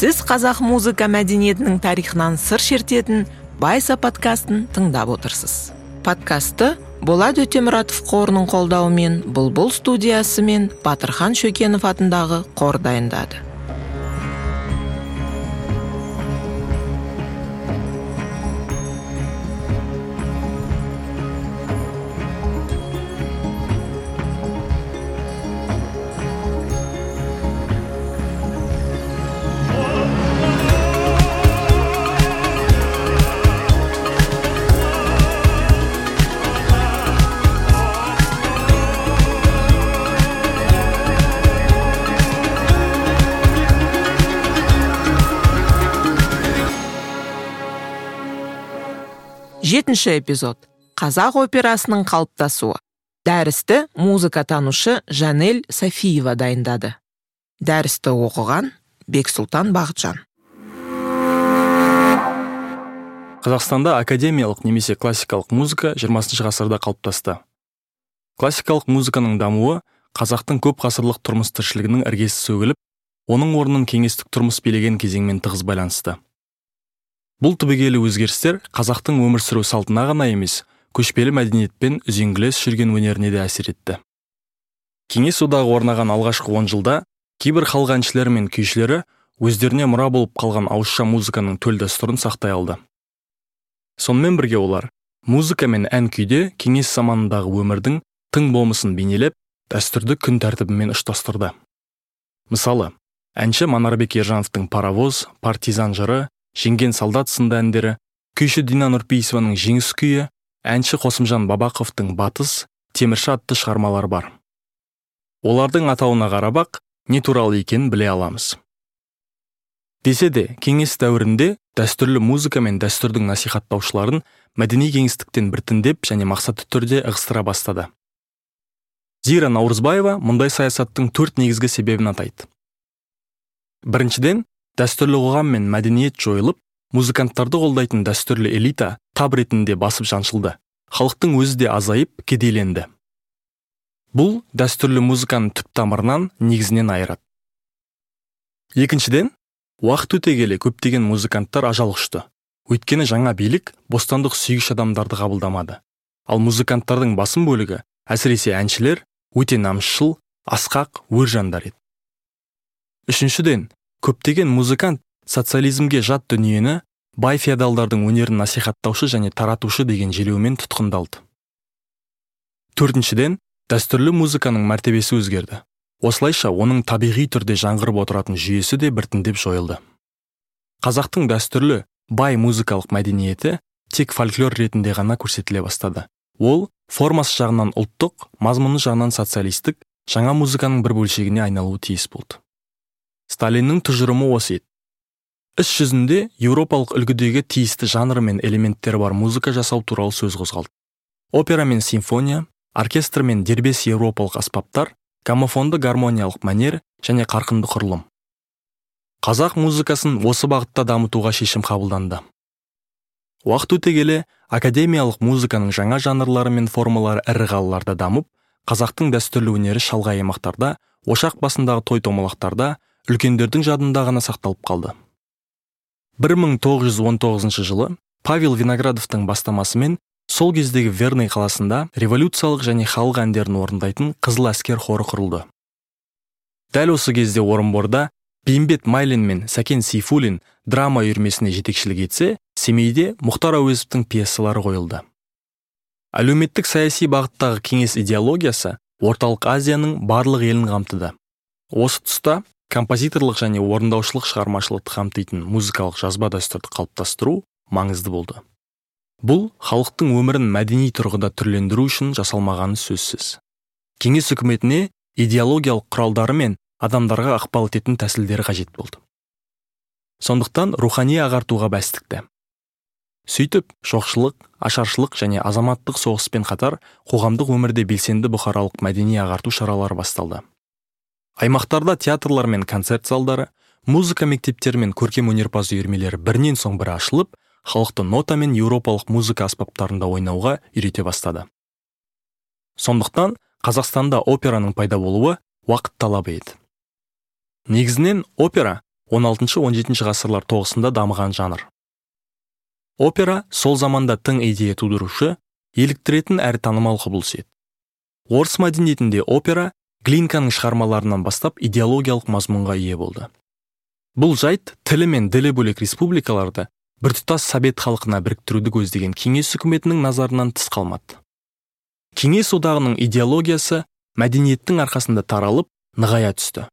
сіз қазақ музыка мәдениетінің тарихынан сыр шертетін байса подкастын тыңдап отырсыз. Подкастты болат өтемұратов қорының қолдауымен бұлбұл студиясы мен батырхан шөкенов атындағы қор дайындады. Жетінші эпизод. Қазақ операсының қалыптасуы дәрісті музыкатанушы жанель софиева дайындады. Дәрісті оқыған бексұлтан бақытжан. Қазақстанда академиялық немесе классикалық музыка 20 ғасырда қалыптасты. Классикалық музыканың дамуы қазақтың көп ғасырлық тұрмыс тіршілігінің іргесі сөгіліп оның орнын кеңестік тұрмыс билеген кезеңмен тығыз байланысты. Бұл түбегейлі өзгерістер қазақтың өмір сүру салтына ғана емес көшпелі мәдениетпен үзеңгілес жүрген өнеріне де әсер етті. Кеңес одағы орнаған алғашқы он жылда кейбір халық әншілері мен күйшілері өздеріне мұра болып қалған ауызша музыканың төл дәстүрін сақтай алды. Сонымен бірге олар музыка мен ән күйде кеңес заманындағы өмірдің тың болмысын бейнелеп дәстүрді күн тәртібімен ұштастырды. Мысалы әнші манарбек ержановтың паровоз партизан жыры жеңген солдат сынды әндері күйші дина нұрпейісованың жеңіс күйі әнші қосымжан бабақовтың батыс темірші атты шығармалары бар. Олардың атауына қарап не туралы екенін біле аламыз. Десе де кеңес дәуірінде дәстүрлі музыка мен дәстүрдің насихаттаушыларын мәдени кеңістіктен біртіндеп және мақсатты түрде ығыстыра бастады. Зира наурызбаева мұндай саясаттың төрт негізгі себебін атайды. Біріншіден дәстүрлі қоғам мен мәдениет жойылып музыканттарды қолдайтын дәстүрлі элита тап ретінде басып жаншылды. Халықтың өзі де азайып кедейленді. Бұл дәстүрлі музыканы түп тамырынан негізінен айырады. Екіншіден уақыт өте келе көптеген музыканттар ажал құшты. Өйткені жаңа билік бостандық сүйгіш адамдарды қабылдамады. Ал музыканттардың басым бөлігі әсіресе әншілер өте намысшыл асқақ өр жандар еді. Үшіншіден көптеген музыкант социализмге жат дүниені бай феодалдардың өнерін насихаттаушы және таратушы деген желеумен тұтқындалды. Төртіншіден дәстүрлі музыканың мәртебесі өзгерді. Осылайша оның табиғи түрде жаңғырып отыратын жүйесі де біртіндеп жойылды. Қазақтың дәстүрлі бай музыкалық мәдениеті тек фольклор ретінде ғана көрсетіле бастады. Ол формасы жағынан ұлттық мазмұны жағынан социалистік жаңа музыканың бір бөлшегіне айналуы тиіс болды. Сталиннің тұжырымы осы еді. Іс жүзінде еуропалық үлгідегі тиісті жанры мен элементтері бар музыка жасау туралы сөз қозғалды. Опера мен симфония оркестр мен дербес еуропалық аспаптар гомофонды гармониялық мәнер және қарқынды құрылым. Қазақ музыкасын осы бағытта дамытуға шешім қабылданды. Уақыт өте келе академиялық музыканың жаңа жанрлары мен формалары ірі қалаларда дамып қазақтың дәстүрлі өнері шалғай аймақтарда ошақ басындағы той томалақтарда үлкендердің жадында ғана сақталып қалды. 1919 жылы павел виноградовтың бастамасымен сол кездегі верный қаласында революциялық және халық әндерін орындайтын қызыл әскер хоры құрылды. Дәл осы кезде орынборда бейімбет майлин мен сәкен сейфуллин драма үйірмесіне жетекшілік етсе семейде мұхтар әуезовтің пьесалары қойылды. Әлеуметтік саяси бағыттағы кеңес идеологиясы орталық азияның барлық елін қамтыды. Осы тұста композиторлық және орындаушылық шығармашылықты қамтитын музыкалық жазба дәстүрді қалыптастыру маңызды болды. Бұл халықтың өмірін мәдени тұрғыда түрлендіру үшін жасалмағаны сөзсіз. Кеңес үкіметіне идеологиялық құралдары мен адамдарға ықпал ететін тәсілдері қажет болды. Сондықтан рухани ағартуға бәс тікті сөйтіп жоқшылық ашаршылық және азаматтық соғыспен қатар қоғамдық өмірде белсенді бұқаралық мәдени ағарту шаралары басталды. Аймақтарда театрлар мен концерт залдары музыка мектептері мен көркем өнерпаз үйірмелері бірінен соң бірі ашылып халықты нота мен еуропалық музыка аспаптарында ойнауға үйрете бастады. Сондықтан қазақстанда операның пайда болуы уақыт талабы еді. Негізінен опера 16-17 ғасырлар тоғысында дамыған жанр. Опера сол заманда тың идея тудырушы еліктіретін әрі танымал құбылыс еді. Орыс мәдениетінде опера глинканың шығармаларынан бастап идеологиялық мазмұнға ие болды. Бұл жайт тілі мен ділі бөлек республикаларды біртұтас совет халқына біріктіруді көздеген кеңес үкіметінің назарынан тыс қалмады. Кеңес одағының идеологиясы мәдениеттің арқасында таралып нығая түсті.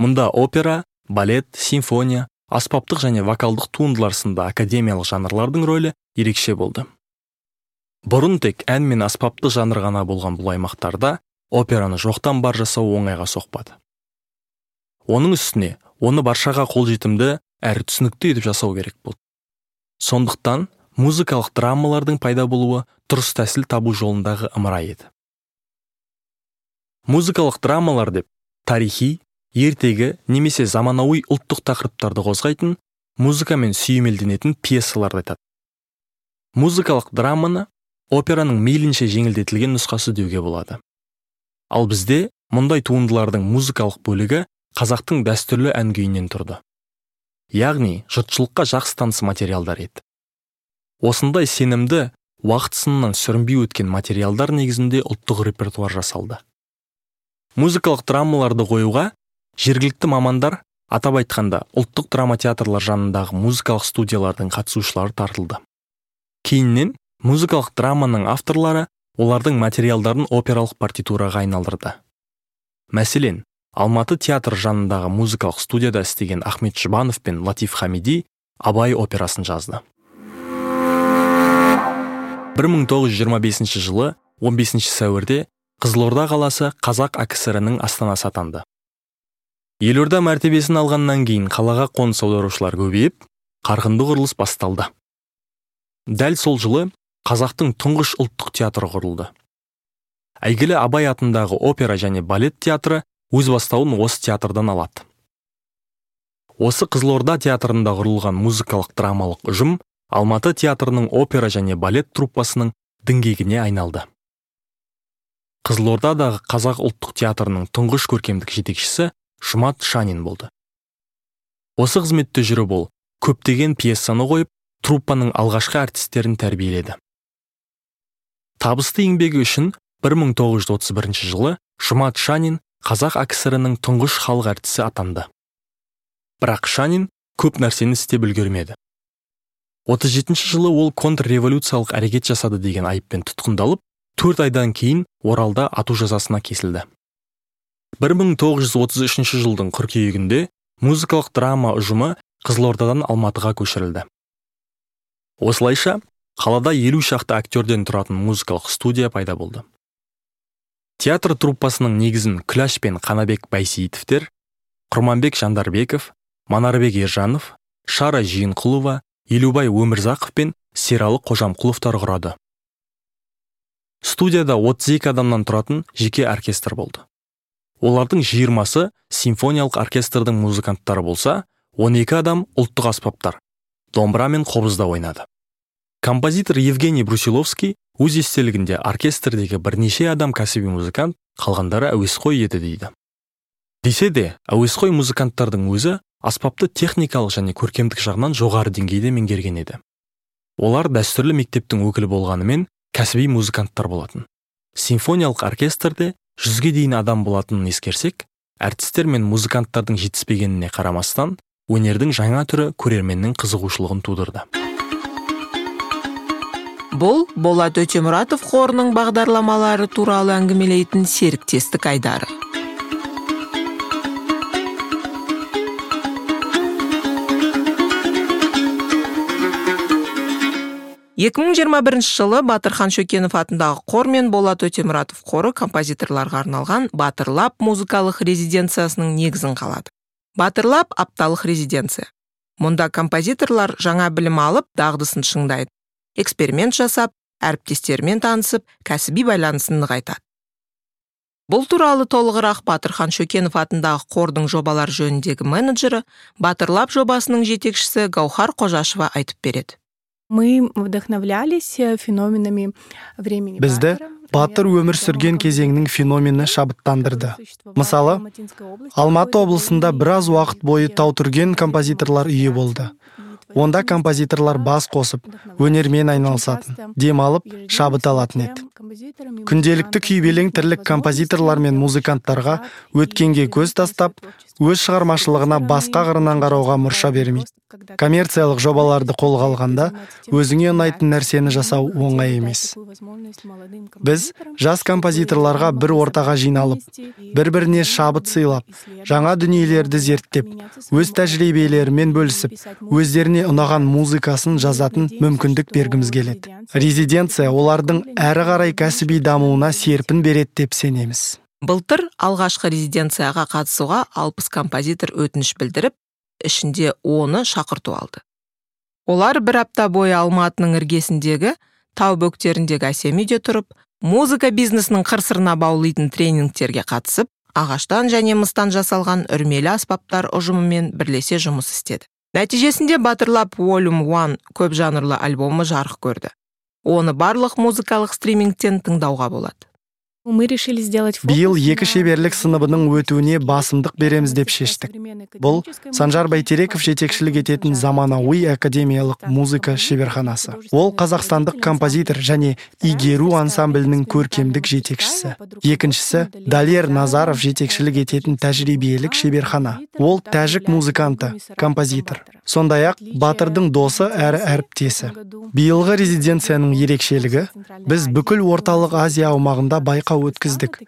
Мұнда опера балет симфония аспаптық және вокалдық туындылар сынды академиялық жанрлардың рөлі ерекше болды. Бұрын тек ән мен аспаптық жанр ғана болған бұл аймақтарда операны жоқтан бар жасау оңайға соқпады. Оның үстіне оны баршаға қолжетімді әрі түсінікті етіп жасау керек болды. Сондықтан музыкалық драмалардың пайда болуы дұрыс тәсіл табу жолындағы ымырай еді. Музыкалық драмалар деп тарихи ертегі немесе заманауи ұлттық тақырыптарды қозғайтын музыкамен сүйемелденетін пьесаларды айтады. Музыкалық драманы операның мейлінше жеңілдетілген нұсқасы деуге болады. Ал бізде мұндай туындылардың музыкалық бөлігі қазақтың дәстүрлі ән күйінен тұрды. Яғни жұртшылыққа жақсы таныс материалдар еді. Осындай сенімді уақыт сынынан сүрінбей өткен материалдар негізінде ұлттық репертуар жасалды. Музыкалық драмаларды қоюға жергілікті мамандар атап айтқанда ұлттық драма театрлар жанындағы музыкалық студиялардың қатысушылары тартылды. Кейіннен музыкалық драманың авторлары олардың материалдарын опералық партитураға айналдырды. Мәселен алматы театр жанындағы музыкалық студияда істеген ахмет жұбанов пен латиф хамиди абай операсын жазды. 1925 жылы 15 сәуірде қызылорда қаласы қазақ акср інің астанасы атанды. Елорда мәртебесін алғаннан кейін қалаға қоныс аударушылар көбейіп қарқынды құрылыс басталды. Дәл сол жылы қазақтың тұңғыш ұлттық театры құрылды. Әйгілі абай атындағы опера және балет театры өз бастауын осы театрдан алады. Осы қызылорда театрында құрылған музыкалық драмалық ұжым алматы театрының опера және балет труппасының діңгегіне айналды. Қызылордадағы қазақ ұлттық театрының тұңғыш көркемдік жетекшісі жұмат шанин болды. Осы қызметте жүріп ол көптеген пьесаны қойып труппаның алғашқы әртістерін тәрбиеледі. Табысты еңбегі үшін 1931 жылы жұмат шанин қазақ акср інің тұңғыш халық әртісі атанды. Бірақ шанин көп нәрсені істеп үлгермеді. 37 жылы ол контрреволюциялық әрекет жасады деген айыппен тұтқындалып төрт айдан кейін оралда ату жазасына кесілді. 1933 жылдың қыркүйегінде музыкалық драма ұжымы қызылордадан алматыға көшірілді. Осылайша қалада елу шақты актерден тұратын музыкалық студия пайда болды. Театр труппасының негізін күләш пен қанабек байсейітовтер құрманбек жандарбеков манарбек ержанов шара жиынқұлова елубай өмірзақов пен сералы қожамқұловтар құрады. Студияда 32 адамнан тұратын жеке оркестр болды. Олардың жиырмасы симфониялық оркестрдің музыканттары болса 12 адам ұлттық аспаптар домбыра мен қобызда ойнады. Композитор евгений брусиловский өз естелігінде оркестрдегі бірнеше адам кәсіби музыкант қалғандары әуесқой еді дейді. Десе де әуесқой музыканттардың өзі аспапты техникалық және көркемдік жағынан жоғары деңгейде меңгерген еді. Олар дәстүрлі мектептің өкілі болғанымен кәсіби музыканттар болатын. Симфониялық оркестрде жүзге дейін адам болатынын ескерсек әртістер мен музыканттардың жетіспегеніне қарамастан өнердің жаңа түрі көрерменнің қызығушылығын тудырды. Бұл болат өтемұратов қорының бағдарламалары туралы әңгімелейтін серіктестік айдары. 2021 жылы батырхан шөкенов атындағы қор мен болат өтемұратов қоры композиторларға арналған батырлап музыкалық резиденциясының негізін қалады. Батырлап апталық резиденция мұнда композиторлар жаңа білім алып дағдысын шыңдайды. Эксперимент жасап әріптестерімен танысып кәсіби байланысын нығайтады. Бұл туралы толығырақ батырхан шөкенов атындағы қордың жобалар жөніндегі менеджері батырлап жобасының жетекшісі гаухар қожашева айтып береді. Мы вдохновлялись феноменами времени бізді батыр өмір сүрген кезеңнің феномені шабыттандырды. мысалы алматы облысында біраз уақыт бойы таутүрген композиторлар үйі болды. Онда композиторлар бас қосып өнермен айналысатын демалып шабыт алатын еді. Күнделікті күйбелең тірлік композиторлар мен музыканттарға өткенге көз тастап өз шығармашылығына басқа қырынан қарауға мұрша бермейді коммерциялық жобаларды қолға алғанда өзіңе ұнайтын нәрсені жасау оңай емес. Біз жас композиторларға бір ортаға жиналып бір біріне шабыт сыйлап жаңа дүниелерді зерттеп өз тәжірибелерімен бөлісіп өздеріне ұнаған музыкасын жазатын мүмкіндік бергіміз келеді. Резиденция олардың әрі қарай кәсіби дамуына серпін береді деп сенеміз. Былтыр алғашқы резиденцияға қатысуға алпыс композитор өтініш білдіріп ішінде оны шақырту алды. Олар бір апта бойы алматының іргесіндегі тау бөктеріндегі әсем үйде тұрып музыка бизнесінің қыр сырына баулитын тренингтерге қатысып ағаштан және мыстан жасалған үрмелі аспаптар ұжымымен бірлесе жұмыс істеді. Нәтижесінде батырлап волюм 1 көп жанрлы альбомы жарық көрді. Оны барлық музыкалық стримингтен тыңдауға болады. Мы решили сделать биыл екі шеберлік сыныбының өтуіне басымдық береміз деп шештік. бұл санжар бәйтереков жетекшілік ететін заманауи академиялық музыка шеберханасы. ол қазақстандық композитор және игеру ансамблінің көркемдік жетекшісі. екіншісі далер назаров жетекшілік ететін тәжірибелік шеберхана. ол тәжік музыканты композитор. сондай ақ батырдың досы әрі әріптесі. биылғы резиденцияның ерекшелігі біз бүкіл орталық азия аумағында байқау өткіздік.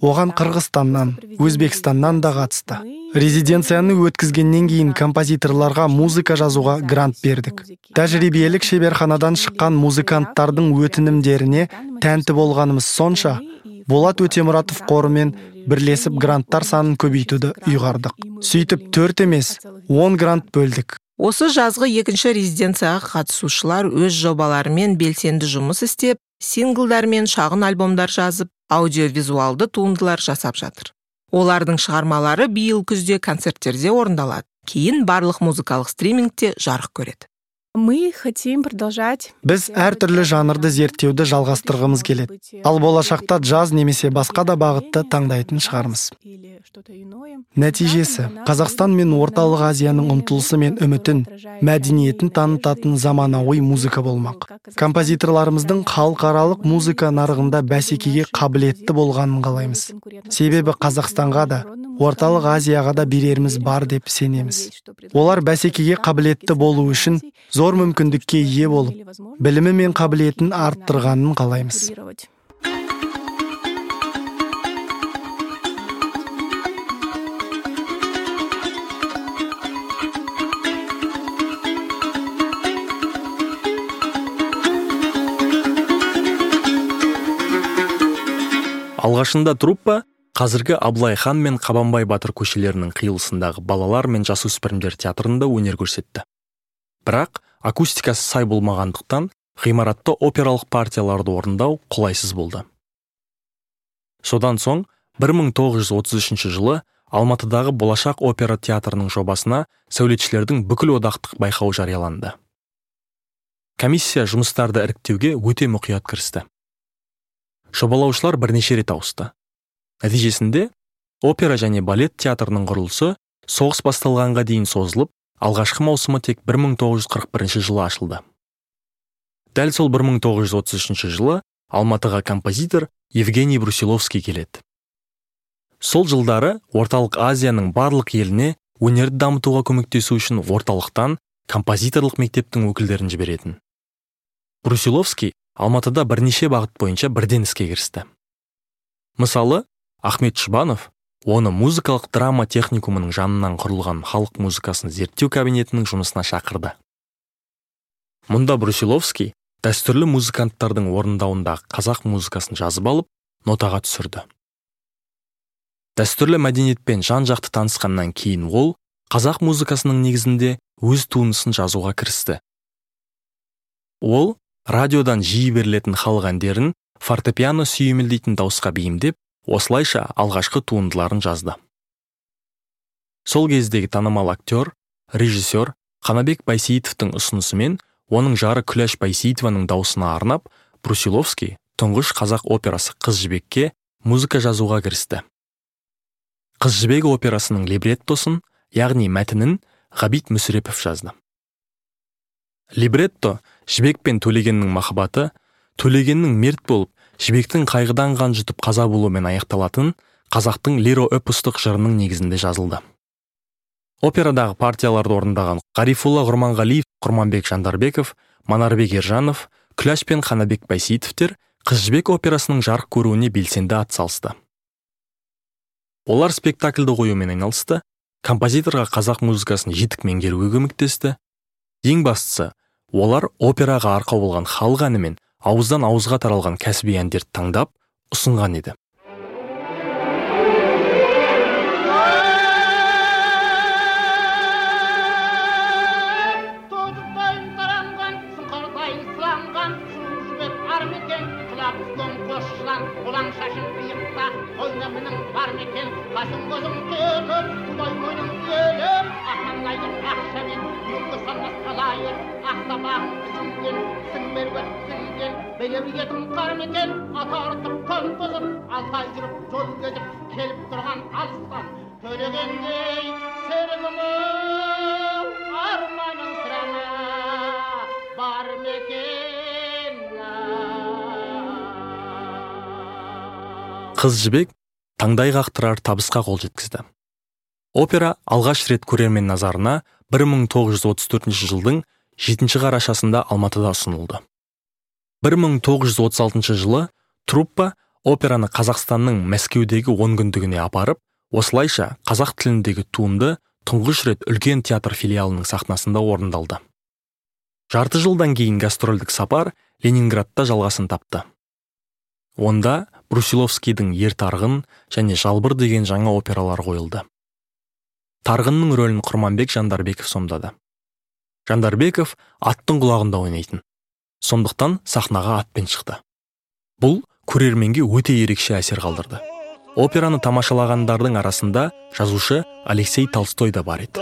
Оған қырғызстаннан өзбекстаннан да қатысты. Резиденцияны өткізгеннен кейін композиторларға музыка жазуға грант бердік. Тәжірибелік шеберханадан шыққан музыканттардың өтінімдеріне тәнті болғанымыз сонша болат өтемұратов қорымен бірлесіп гранттар санын көбейтуді ұйғардық. Сөйтіп төрт емес он грант бөлдік. Осы жазғы екінші резиденцияға қатысушылар өз жобаларымен белсенді жұмыс істеп синглдар мен шағын альбомдар жазып аудиовизуалды туындылар жасап жатыр. Олардың шығармалары биыл күзде концерттерде орындалады. Кейін барлық музыкалық стримингте жарық көреді. Мы хотим продолжать біз әртүрлі жанрды зерттеуді жалғастырғымыз келеді. ал болашақта джаз немесе басқа да бағытты таңдайтын шығармыз. нәтижесі. Қазақстан мен орталық азияның ұмтылысы мен үмітін мәдениетін танытатын заманауи музыка болмақ. композиторларымыздың халықаралық музыка нарығында бәсекеге қабілетті болғанын қалаймыз. себебі қазақстанға да орталық азияға да береріміз бар деп сенеміз. Олар бәсекеге қабілетті болу үшін зор мүмкіндікке ие болып білімі мен қабілетін арттырғанын қалаймыз. Алғашында труппа қазіргі абылай хан мен қабанбай батыр көшелерінің қиылысындағы балалар мен жасөспірімдер театрында өнер көрсетті. Бірақ акустикасы сай болмағандықтан ғимаратта опералық партияларды орындау қолайсыз болды. Содан соң 1933 жылы алматыдағы болашақ опера театрының жобасына сәулетшілердің бүкіл одақтық байқауы жарияланды. Комиссия жұмыстарды іріктеуге өте мұқият кірісті. Жобалаушылар бірнеше рет ауысты. Нәтижесінде опера және балет театрының құрылысы соғыс басталғанға дейін созылып алғашқы маусымы тек 1941 жылы ашылды. Дәл сол 1933 жылы алматыға композитор евгений брусиловский келеді. Сол жылдары орталық азияның барлық еліне өнерді дамытуға көмектесу үшін орталықтан композиторлық мектептің өкілдерін жіберетін. Брусиловский алматыда бірнеше бағыт бойынша бірден іске кірісті. Мысалы ахмет шыбанов оны музыкалық драма техникумының жанынан құрылған халық музыкасын зерттеу кабинетінің жұмысына шақырды. Мұнда брусиловский дәстүрлі музыканттардың орындауындағы қазақ музыкасын жазып алып нотаға түсірді. Дәстүрлі мәдениетпен жан жақты танысқаннан кейін ол қазақ музыкасының негізінде өз туындысын жазуға кірісті. Ол радиодан жиі берілетін халық әндерін фортепиано сүйемелдейтін дауысқа бейімдеп осылайша алғашқы туындыларын жазды. Сол кездегі танымал актер режиссер қанабек байсейітовтің ұсынысымен оның жары күләш байсейітованың даусына арнап брусиловский тұңғыш қазақ операсы қыз жібекке музыка жазуға кірісті. Қыз жібек операсының либреттосын яғни мәтінін ғабит мүсірепов жазды. Либретто жібек пен төлегеннің махаббаты төлегеннің мерт болып жібектің қайғыдан қан жұтып қаза болуымен аяқталатын қазақтың лиро эпостық жырының негізінде жазылды. Операдағы партияларды орындаған ғарифолла құрманғалиев құрманбек жандарбеков манарбек ержанов күләш пен қанабек байсейітовтер қыз жібек операсының жарық көруіне белсенді атсалысты. Олар спектакльді қоюмен айналысты композиторға қазақ музыкасын жетік меңгеруге көмектесті. Ең бастысы олар операға арқау болған халық әні мен ауыздан ауызға таралған кәсіби әндерді таңдап ұсынған еді. Қасым көзім белем етім қар мекен ата артып көн бұзып алтай жүріп жол кезіп келіп тұрған алыстан төлегендей серігім арманың сірәні бар мекен қыз жібек таңдай қақтырар табысқа қол жеткізді опера алғаш рет көрермен назарына 1934 жылдың 7 қарашасында алматыда ұсынылды 1936 жылы труппа операны қазақстанның мәскеудегі онкүндігіне апарып осылайша қазақ тіліндегі туынды тұңғыш рет үлкен театр филиалының сахнасында орындалды. Жарты жылдан кейін гастрольдік сапар ленинградта жалғасын тапты. Онда брусиловскийдің ер тарғын және жалбыр деген жаңа опералар қойылды. Тарғынның рөлін құрманбек жандарбеков сомдады. Жандарбеков аттың құлағында ойнайтын. Сондықтан сахнаға атпен шықты. Бұл көрерменге өте ерекше әсер қалдырды. Операны тамашалағандардың арасында жазушы алексей толстой да бар еді.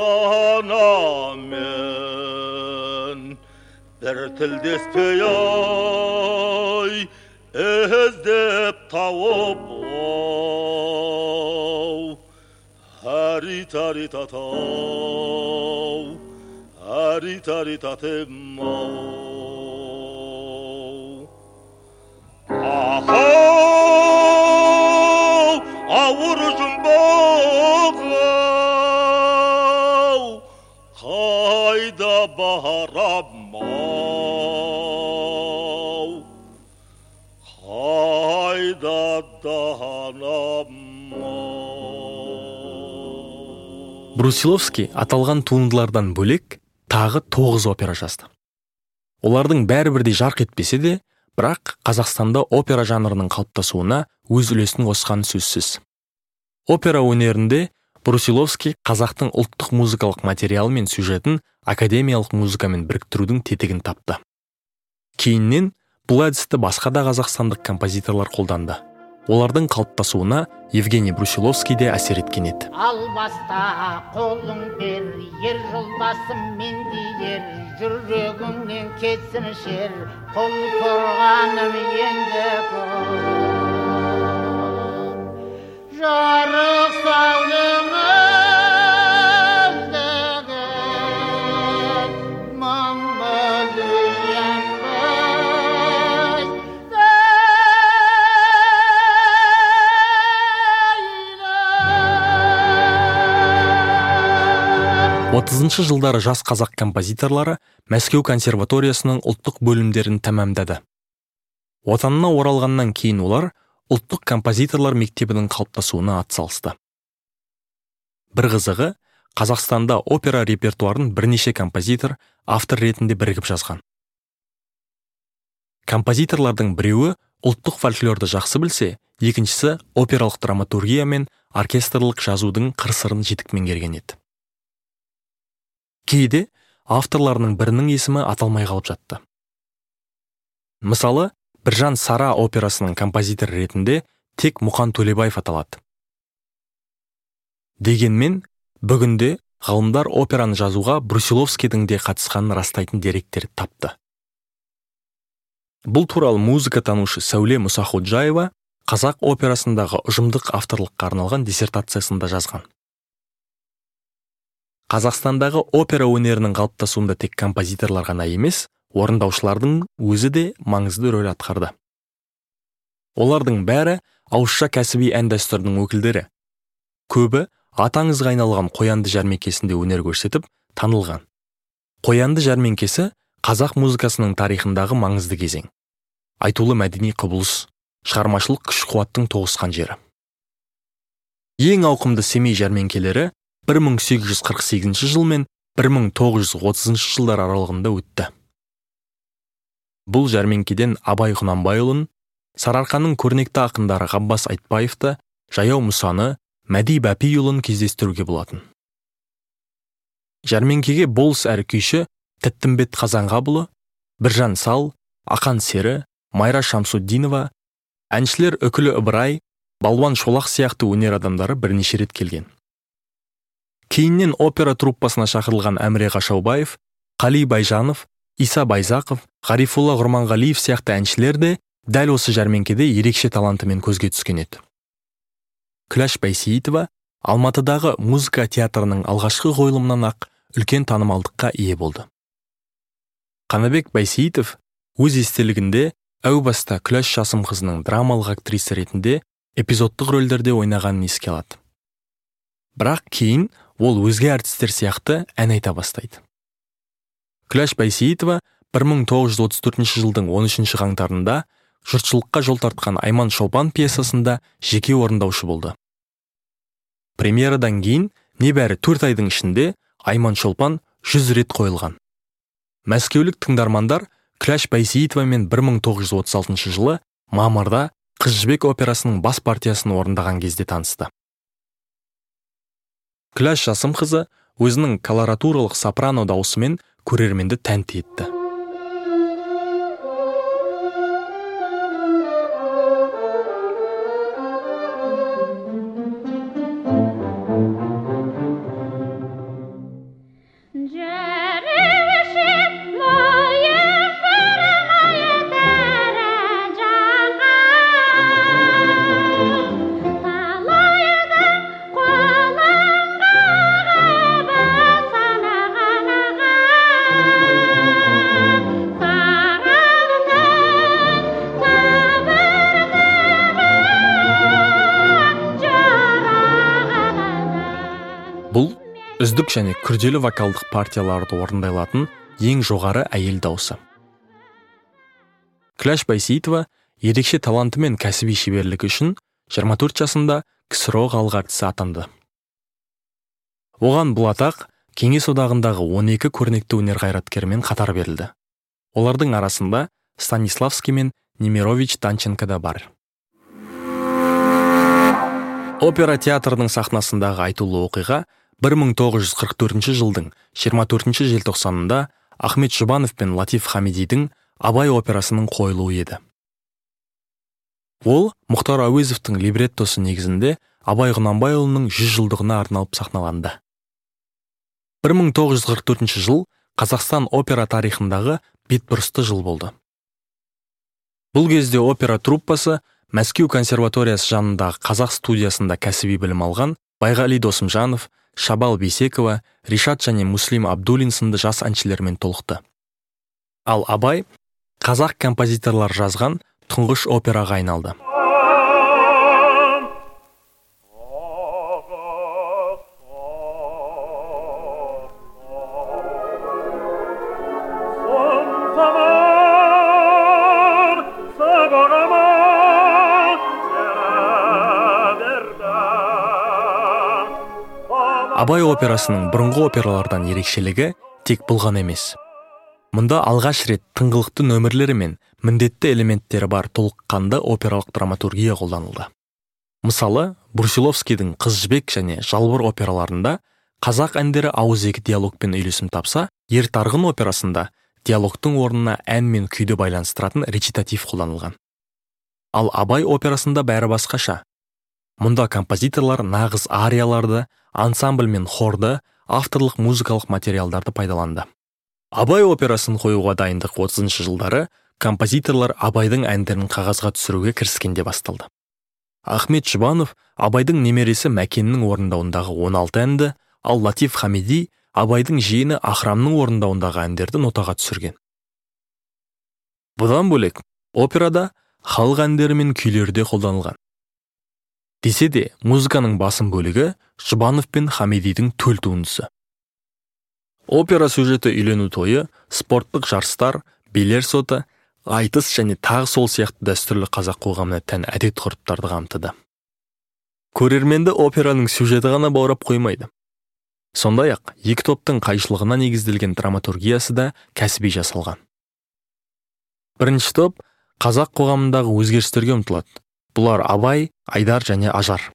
Бір тілдеспей іздеп тауып оу әритаритатау әритаритатем ау қайда барам брусиловский аталған туындылардан бөлек тағы тоғыз опера жазды олардың бәрі бірдей жарқ етпесе де бірақ қазақстанда опера жанрының қалыптасуына өз үлесін қосқаны сөзсіз. Опера өнерінде брусиловский қазақтың ұлттық музыкалық материалы мен сюжетін академиялық музыкамен біріктірудің тетігін тапты. Кейіннен бұл әдісті басқа да қазақстандық композиторлар қолданды. Олардың қалыптасуына евгений брусиловский де әсер еткен еді. Албаста қолың бер ер жолдасым мен ер жүрегіңнен кетсін шер қол тұрғаным енді жарық отызыншы жылдары жас қазақ композиторлары мәскеу консерваториясының ұлттық бөлімдерін тәмамдады отанына оралғаннан кейін олар ұлттық композиторлар мектебінің қалыптасуына атсалысты. Бір қызығы қазақстанда опера репертуарын бірнеше композитор автор ретінде бірігіп жазған. Композиторлардың біреуі ұлттық фольклорды жақсы білсе екіншісі опералық драматургия мен оркестрлік жазудың қыр сырын жетік меңгерген еді. Кейде авторларының бірінің есімі аталмай қалып жатты. Мысалы біржан сара операсының композиторы ретінде тек мұқан төлебаев аталады. Дегенмен бүгінде ғалымдар операны жазуға брусиловскийдің де қатысқанын растайтын деректер тапты. Бұл туралы музыка танушы сәуле мұсаходжаева қазақ операсындағы ұжымдық авторлыққа арналған диссертациясында жазған. Қазақстандағы опера өнерінің қалыптасуында тек композиторлар ғана емес орындаушылардың өзі де маңызды рөл атқарды. Олардың бәрі ауызша кәсіби ән дәстүрдің өкілдері. Көбі атаңызға айналған қоянды жәрмеңкесінде өнер көрсетіп танылған. Қоянды жәрмеңкесі қазақ музыкасының тарихындағы маңызды кезең. Айтулы мәдени құбылыс шығармашылық күш қуаттың тоғысқан жері. Ең ауқымды семей жәрмеңкелері 1848 жыл мен 1930 жылдар аралығында өтті. Бұл жәрмеңкеден абай құнанбайұлын сарыарқаның көрнекті ақындары ғаббас айтбаевты жаяу мұсаны мәди бәпиұлын кездестіруге болатын. Жәрмеңкеге болыс әрі күйші тәттімбет қазанғабұлы біржан сал ақан сері майра шамсуддинова әншілер үкілі ыбырай балуан шолақ сияқты өнер адамдары бірнеше рет келген. Кейіннен опера труппасына шақырылған әміре қашаубаев қали байжанов иса байзақов ғарифолла құрманғалиев сияқты әншілер де дәл осы жәрмеңкеде ерекше талантымен көзге түскен еді. Күләш байсейітова алматыдағы музыка театрының алғашқы қойылымынан ақ үлкен танымалдыққа ие болды. Қанабек байсейітов өз естелігінде әу баста күләш жасымқызының драмалық актриса ретінде эпизодтық рөлдерде ойнағанын еске алады. Бірақ кейін ол өзге әртістер сияқты ән айта бастайды. Күләш байсейітова 1934 жылдың 13 қаңтарында жұртшылыққа жол тартқан айман шолпан пьесасында жеке орындаушы болды. Премьерадан кейін небәрі төрт айдың ішінде айман шолпан жүз рет қойылған. Мәскеулік тыңдармандар күләш байсейітовамен 1936 жылы мамырда қыз жібек операсының бас партиясын орындаған кезде танысты. Күләш жасымқызы өзінің колоратуралық сопрано даусымен көрерменді тәнті етті. Үздік және күрделі вокалдық партияларды орындай алатын ең жоғары әйел дауысы. Күләш байсейітова ерекше таланты мен кәсіби шеберлігі үшін 24 жасында ксро халық әртісі атанды. Оған бұл атақ кеңес одағындағы 12 көрнекті өнер қайраткерімен қатар берілді. Олардың арасында станиславский мен немирович данченко да бар. Опера театрының сахнасындағы айтулы оқиға 1944 жылдың 24 желтоқсанында ахмет жұбанов пен латиф хамидидің абай операсының қойылуы еді. Ол мұхтар әуезовтің либреттосы негізінде абай құнанбайұлының жүз жылдығына арналып сахналанды. 1944 жыл қазақстан опера тарихындағы бетбұрысты жыл болды. Бұл кезде опера труппасы мәскеу консерваториясы жанындағы қазақ студиясында кәсіби білім алған байғали досымжанов шабал бейсекова ришат және муслим абдулин сынды жас әншілермен толықты. Ал абай қазақ композиторлар жазған тұңғыш операға айналды. Абай операсының бұрынғы опералардан ерекшелігі тек бұл ғана емес. Мұнда алғаш рет тыңғылықты нөмірлері мен міндетті элементтері бар толыққанды опералық драматургия қолданылды. Мысалы брусиловскийдің қыз жібек және жалбыр операларында қазақ әндері ауызекі диалогпен үйлесім тапса ер тарғын операсында диалогтың орнына ән мен күйді байланыстыратын речитатив қолданылған. Ал абай операсында бәрі басқаша. Мұнда композиторлар нағыз арияларды ансамбль мен хорды авторлық музыкалық материалдарды пайдаланды. Абай операсын қоюға дайындық 30 жылдары композиторлар абайдың әндерін қағазға түсіруге кіріскенде басталды ахмет жұбанов абайдың немересі мәкеннің орындауындағы 16 әнді ал латиф хамиди абайдың жиені ахрамның орындауындағы әндерді нотаға түсірген бұдан бөлек операда халық әндері мен күйлері де қолданылған. Десе де музыканың басым бөлігі жұбанов пен хамидидің төл туындысы. Опера сюжеті үйлену тойы спорттық жарыстар билер соты айтыс және тағы сол сияқты дәстүрлі қазақ қоғамына тән әдет ғұрыптарды қамтыды. Көрерменді операның сюжеті ғана баурап қоймайды. Сондай ақ екі топтың қайшылығына негізделген драматургиясы да кәсіби жасалған. Бірінші топ қазақ қоғамындағы өзгерістерге ұмтылады. Бұлар абай айдар және ажар.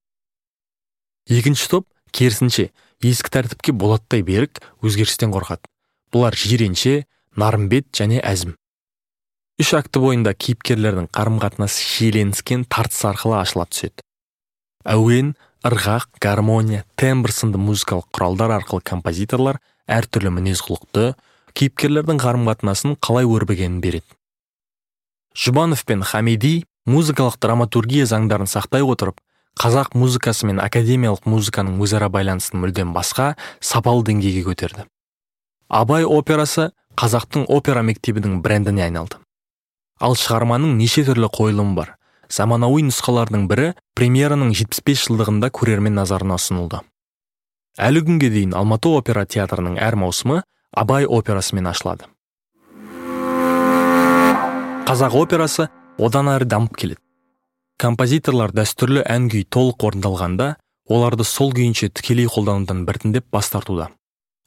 Екінші топ керісінше ескі тәртіпке болаттай берік өзгерістен қорқады. Бұлар жиренше нарымбет және әзім. Үш акті бойында кейіпкерлердің қарым қатынасы шиеленіскен тартыс арқылы ашыла түседі. Әуен ырғақ гармония тембр сынды музыкалық құралдар арқылы композиторлар әртүрлі мінез құлықты кейіпкерлердің қарым қатынасын қалай өрбігенін береді. Жұбанов пен хамиди музыкалық драматургия заңдарын сақтай отырып қазақ музыкасы мен академиялық музыканың өзара байланысын мүлдем басқа сапалы деңгейге көтерді. Абай операсы қазақтың опера мектебінің брендіне айналды. Ал шығарманың неше түрлі қойылымы бар. Заманауи нұсқалардың бірі премьераның 75 жылдығында көрермен назарына ұсынылды. Әлі күнге дейін алматы опера театрының әр маусымы абай операсымен ашылады. Қазақ операсы одан әрі дамып келеді. Композиторлар дәстүрлі ән күй толық орындалғанда оларды сол күйінше тікелей қолданудан біртіндеп бас тартуда.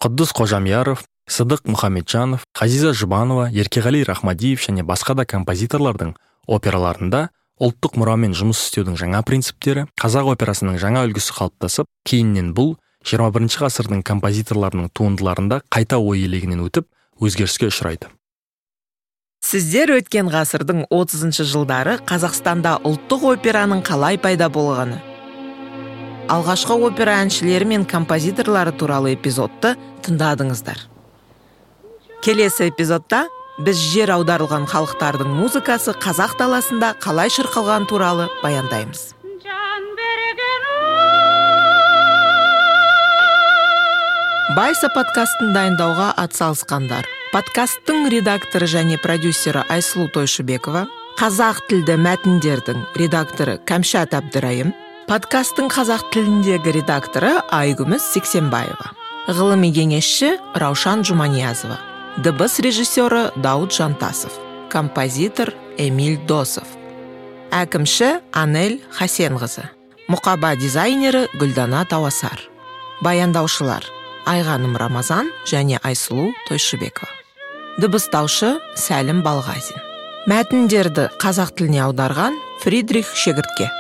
Құддыс қожамияров сыдық мұхамеджанов ғазиза жұбанова еркеғали рахмадиев және басқа да композиторлардың операларында ұлттық мұрамен жұмыс істеудің жаңа принциптері қазақ операсының жаңа үлгісі қалыптасып кейіннен бұл 21 ғасырдың композиторларының туындыларында қайта ой елегінен өтіп өзгеріске ұшырайды. Сіздер өткен ғасырдың 30 жылдары қазақстанда ұлттық операның қалай пайда болғаны. Алғашқы опера әншілері мен композиторлары туралы эпизодты тыңдадыңыздар. Келесі эпизодта біз жер аударылған халықтардың музыкасы қазақ даласында қалай шырқалған туралы баяндаймыз. Байса подкастын дайындауға атсалысқандар. Подкасттың редакторы және продюсері айсұлу тойшыбекова қазақ тілді мәтіндердің редакторы кәмшат әбдірайым подкасттың қазақ тіліндегі редакторы айгүміс сексенбаева ғылыми кеңесші раушан жұманиязова дыбыс режиссері дауд жантасов композитор эмиль досов әкімші анель хасенқызы мұқаба дизайнері гүлдана тауасар баяндаушылар айғаным рамазан және айсұлу тойшыбекова. Дыбыстаушы сәлім балғазин. Мәтіндерді қазақ тіліне аударған фридрих шегіртке.